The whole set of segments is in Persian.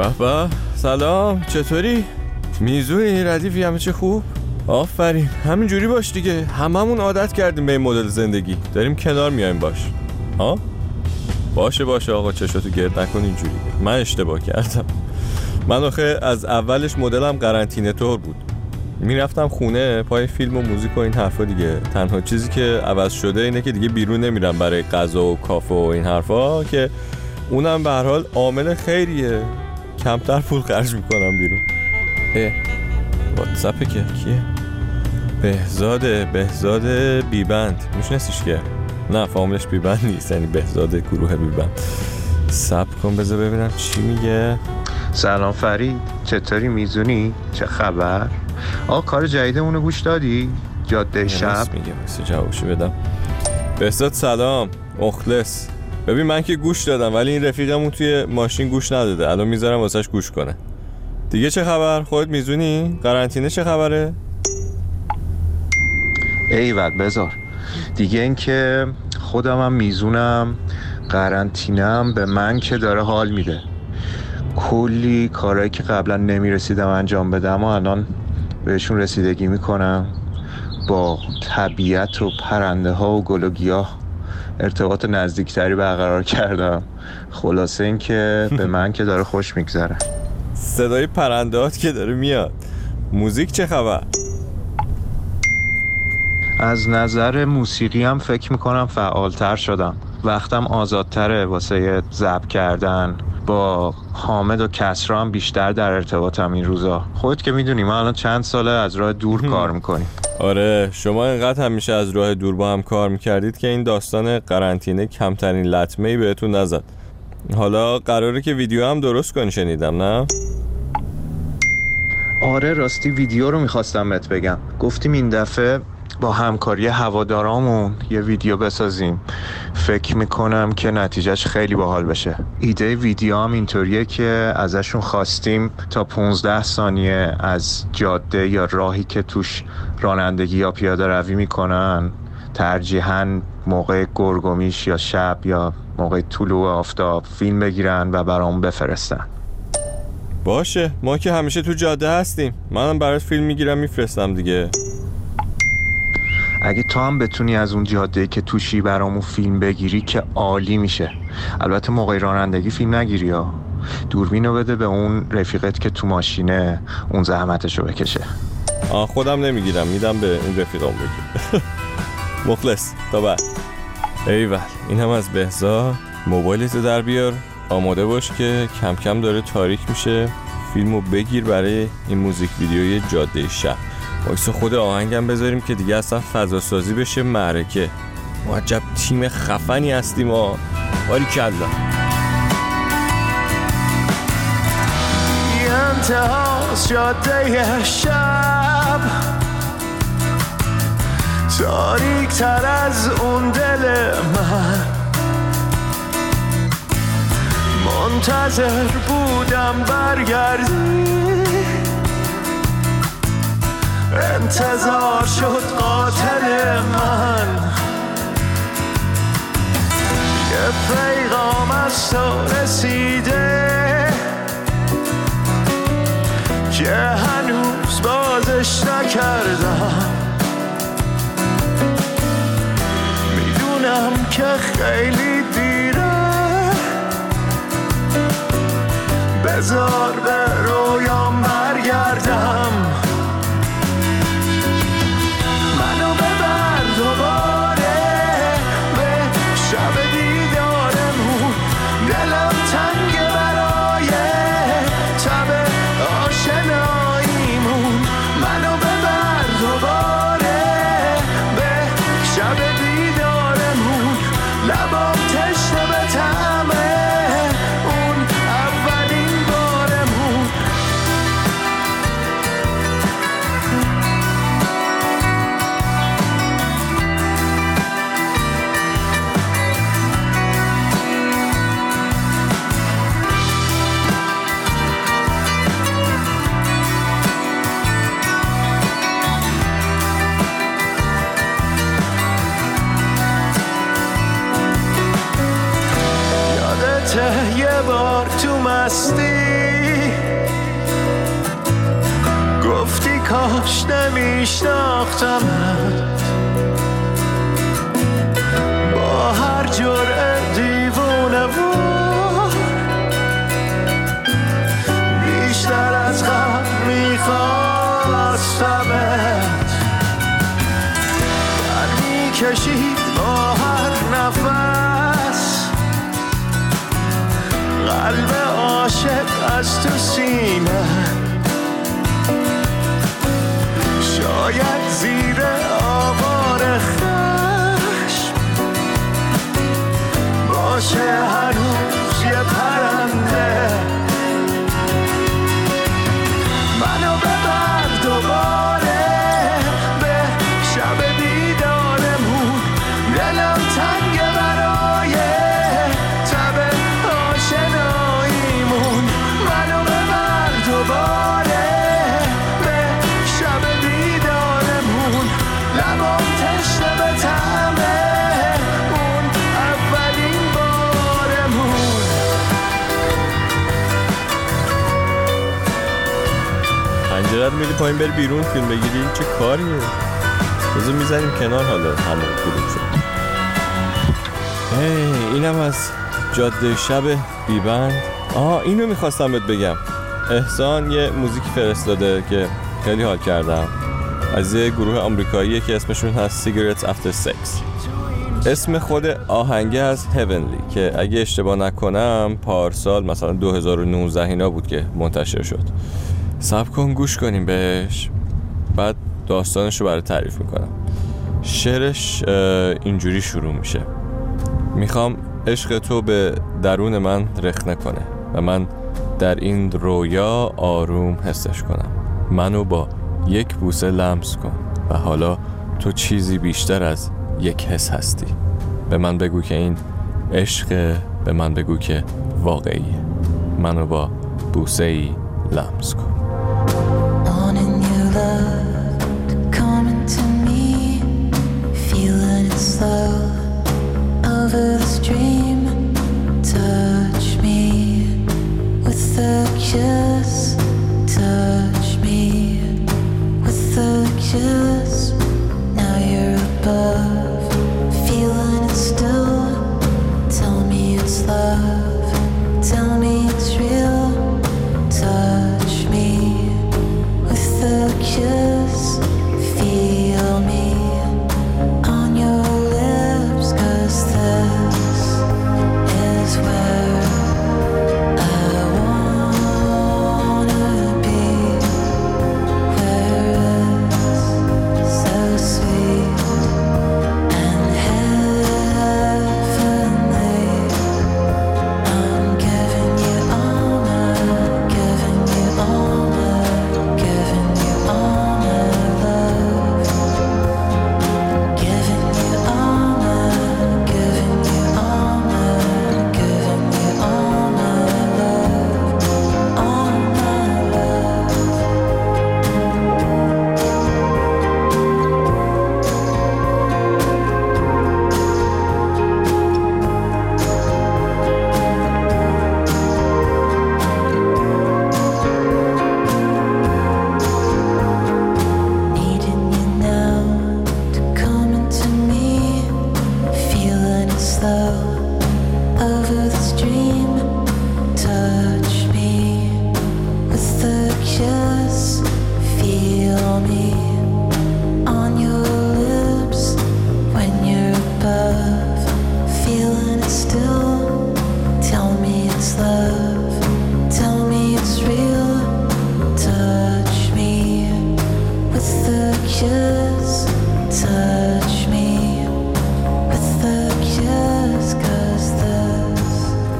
به به. سلام چطوری؟ میزونی ردیفی همه چه خوب؟ آفرین همینجوری باش دیگه. هممون عادت کردیم به این مدل زندگی. داریم کنار میایم باش. ها؟ باشه باشه آقا چشاتو گرد نکن اینجوری. من اشتباه کردم. من آخه از اولش مدلم قرنطینه طور بود. می‌رفتم خونه پای فیلم و موزیک و این حرفا دیگه. تنها چیزی که عوض شده اینه که دیگه بیرون نمیرم برای غذا و کافه و این حرفا که اونم به هر حال عامل خیریه. کمتر پول خرج می‌کنم بیرون. اه. واتساپ که. کیه؟ بهزاد بهزاد بیبند. میشناسیش که؟ نه فاملش بیبند نیست یعنی بهزاد گروه بیبند. سب کن بذار ببینم چی میگه. سلام فرید. چطوری میزونی؟ چه خبر؟ آقا کار جدیدمون رو گوش دادی؟ جاده شب. میگه مثل جوابشو بدم. بهزاد سلام. مخلص. ببین من که گوش دادم ولی این رفیقمون توی ماشین گوش نداده. الان می‌ذارم واسش گوش کنه. دیگه چه خبر؟ خودت میزونی قرنطینه چه خبره؟ ایول بذار. دیگه اینکه خودم هم میزونم قرنطینم به من که داره حال میده. کلی کارهایی که قبلا نمی‌رسیدم انجام بدم و الان بهشون رسیدگی می‌کنم. با طبیعت و پرنده ها و گل و گیاه ارتباط نزدیکتری برقرار کردم. خلاصه اینکه به من که داره خوش میگذره. صدای پرندهات که داره میاد. موزیک چه خبر؟ از نظر موسیقی هم فکر می‌کنم فعالتر شدم. وقتم آزادتره واسه ضبط کردن. با حامد و کسرا هم بیشتر در ارتباطم این روزا. خودت که می‌دونی ما الان چند ساله از راه دور کار می‌کنیم. آره شما اینقدر همیشه از راه دور با هم کار می‌کردید که این داستان قرنطینه کمترین لطمه ای بهتون نزد حالا قراره که ویدیو هم درست کنی شنیدم نه؟ آره راستی ویدیو رو می‌خواستم بهت بگم گفتیم این دفعه با همکاری هوادارامون یه ویدیو بسازیم. فکر می‌کنم که نتیجهش خیلی باحال بشه. ایده ویدیو هم اینطوریه که ازشون خواستیم تا 15 ثانیه از جاده یا راهی که توش رانندگی یا پیاده روی می‌کنن ترجیحاً موقع گرگومیش یا شب یا موقع طلوع آفتاب فیلم بگیرن و برامون بفرستن. باشه ما که همیشه تو جاده هستیم. منم برات فیلم می‌گیرم میفرستم دیگه. اگه تو هم بتونی از اون جاده که توشی برامون فیلم بگیری که عالی میشه. البته موقع رانندگی فیلم نگیری ها. دوربین رو بده به اون رفیقت که تو ماشینه اون زحمتش رو بکشه خودم نمی‌گیرم. میدم به این رفیقام بگیر. مخلص. تا بعد. ایول این هم از بهزاد. موبایلتو در بیار. آماده باش که کم کم داره تاریک میشه. فیلمو بگیر برای این موزیک ویدیوی جاده شب. voice خود آهنگم بذاریم که دیگه اصلا فضا سازی بشه معرکه. ما عجب تیم خفنی هستیم ما باریکلا. انتهاز جاده شب. تاریک تر از اون دل من. منتظر بودم برگردی. انتظار شد قاتل من. یه پیغام از تو رسیده. که هنوز بازش نکردم. می‌دونم که خیلی دیره. بذار به با هر جرعه دیوونه وار بیشتر از قبل میخواستمت در می‌کشید با هر نفس. قلب عاشق از تو سینه. پایین بری بیرون فیلم بگیری؟ چه کاریه؟ بذار می‌زنیم کنار حالا همون کلوب شد اینم از جاده شب بیبند. آها اینو می‌خواستم بهت بگم. احسان یه موزیک فرستاده که خیلی حال کردم. از یه گروه آمریکاییه که اسمشون هست Cigarettes After Sex. اسم خود آهنگه از هیونلی که اگه اشتباه نکنم پارسال مثلا 2019 اینا بود که منتشر شد. سب کن گوش کنیم بهش. بعد داستانش رو برای تعریف می‌کنم. شعرش اینجوری شروع میشه. می‌خوام عشق تو به درون من رخنه کنه و من در این رویا آروم حسش کنم. منو با یک بوسه لمس کن و حالا تو چیزی بیشتر از یک حس هستی. به من بگو که این عشق به من بگو که واقعیه. منو با بوسه ای لمس کن.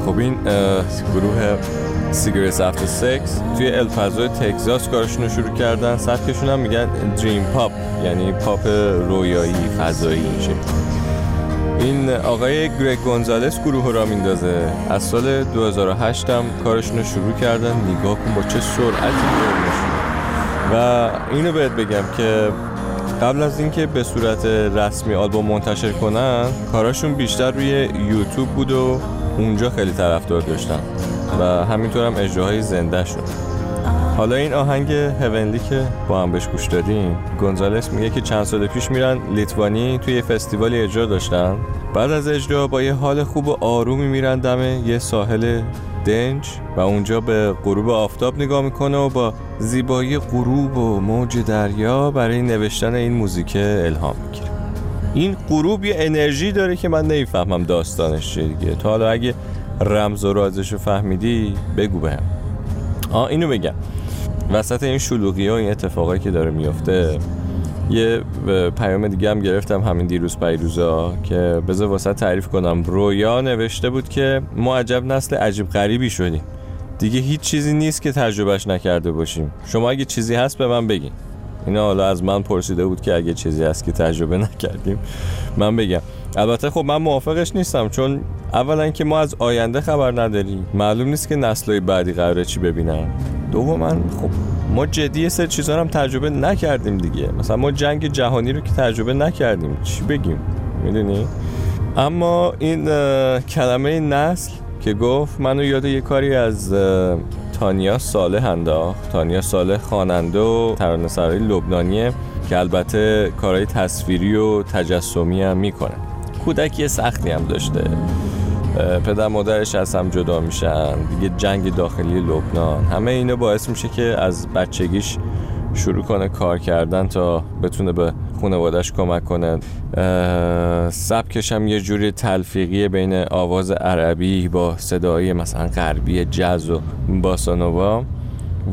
خب این گروه سیگرس افتر سکس توی الپازو تگزاس کارشون رو شروع کردن. سبکشون هم میگن دریم پاپ یعنی پاپ رویایی فضایی میشه این آقای گرگ گونزالس گروه رو را میندازه. از سال 2008 هم کارشون رو شروع کردن. نگاه کن با چه سرعتی و اینو بهت بگم که قبل از اینکه به صورت رسمی آلبوم منتشر کنن کاراشون بیشتر روی یوتیوب بود و اونجا خیلی طرفدار داشتن و همینطور هم اجراهای زنده شد حالا این آهنگ هونلی که با هم بهش گوش دادیم گونزالس میگه که چند سال پیش میرن لیتوانی توی یه فستیوالی اجرا داشتن. بعد از اجرا با یه حال خوب و آرومی میرن دم یه ساحل دنج و اونجا به غروب آفتاب نگاه می‌کنه و با زیبایی غروب و موج دریا برای نوشتن این موزیک الهام می‌گیره. این غروب یه انرژی داره که من نمی‌فهمم داستانش چیه دیگه. تا حالا اگه رمز و رازشو فهمیدی بگو بهم آه اینو بگم وسط این شلوغی و این اتفاقایی که داره میفته یه پیام دیگه هم گرفتم همین دیروز پیروزا که بذار واسه تعریف کنم. رویا نوشته بود که ما عجب نسل عجیب غریبی شدیم. دیگه هیچ چیزی نیست که تجربهش نکرده باشیم. شما اگه چیزی هست به من بگین. اینا حالا از من پرسیده بود که اگه چیزی هست که تجربه نکردیم من بگم. البته خب من موافقش نیستم چون اولا که ما از آینده خبر نداریم. معلوم نیست که نسلهای بعدی قراره چی ببینن. دوما خب ما جدی سری چیزا هم تجربه نکردیم دیگه. مثلا ما جنگ جهانی رو که تجربه نکردیم. چی بگیم؟ می‌دونی؟ اما این کلمه نسل که گفت منو یاد یه کاری از تانیا صالح انداخت تانیا صالح خواننده و ترانه‌سرای لبنانیه که البته کارهای تصویری و تجسمی هم می‌کنه. کودکی سختی هم داشته. پدر مادرش از هم جدا میشن دیگه جنگ داخلی لبنان. همه اینا باعث میشه که از بچگیش شروع کنه کار کردن تا بتونه به خانوادش کمک کنه. سبکش هم یه جوری تلفیقی بین آواز عربی با صدای مثلا غربی جز و باسانووا.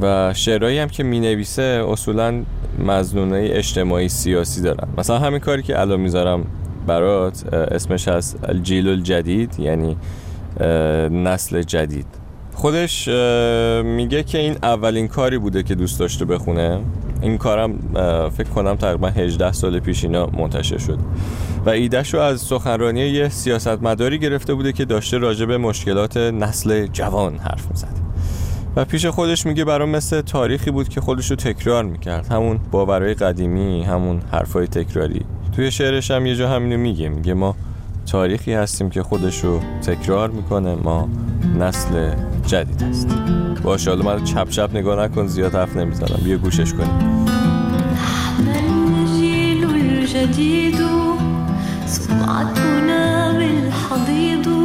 و شعرهایی هم که می نویسه اصولا مزنونه اجتماعی سیاسی دارن. مثلا همین کاری که الان می‌ذارم برات اسمش هست الجیل الجدید یعنی نسل جدید. خودش میگه که این اولین کاری بوده که دوست داشته بخونه. این کارم فکر کنم تقریبا 18 سال پیش اینا منتشر شد. و ایدهش رو از سخنرانی یه سیاستمداری گرفته بوده که داشته راجع به مشکلات نسل جوان حرف می‌زد. و پیش خودش میگه برام مثل تاریخی بود که خودش رو تکرار می‌کرد. همون باورهای قدیمی همون حرفای تکراری. توی شعرش هم یه جا همینو میگه. میگه ما تاریخی هستیم که خودش رو تکرار می‌کنه. ما نسل جدید هستیم. باشه حالا من چپ چپ نگاه نکن زیاد حرف نمی‌زنم. بیا گوشش کنیم. بالحضيض.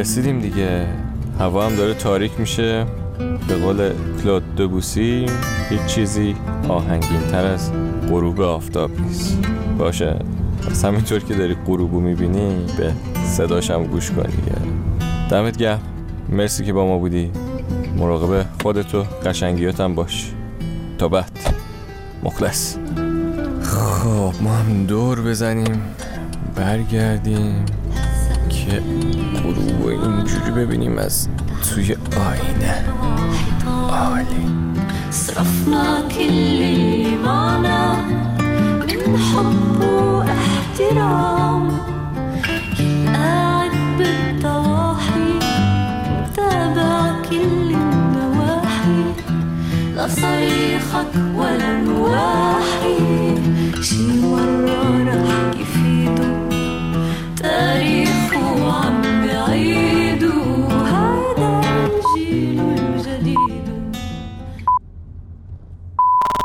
رسیدیم دیگه. هوا هم داره تاریک میشه. به قول کلود دبوسی هیچ چیزی آهنگین تر از غروب آفتاب نیست. باشه. پس همینطور که داری غروبو می‌بینی به صداشم گوش کن دیگه. دمت گرم. مرسی که با ما بودی. مراقب خودت و قشنگیاتم باش. تا بعد. مخلص. خب ما هم دور بزنیم. برگردیم. که غروب اینجوری ببینیم از توی آینه. عالی. صرفنا كل اللي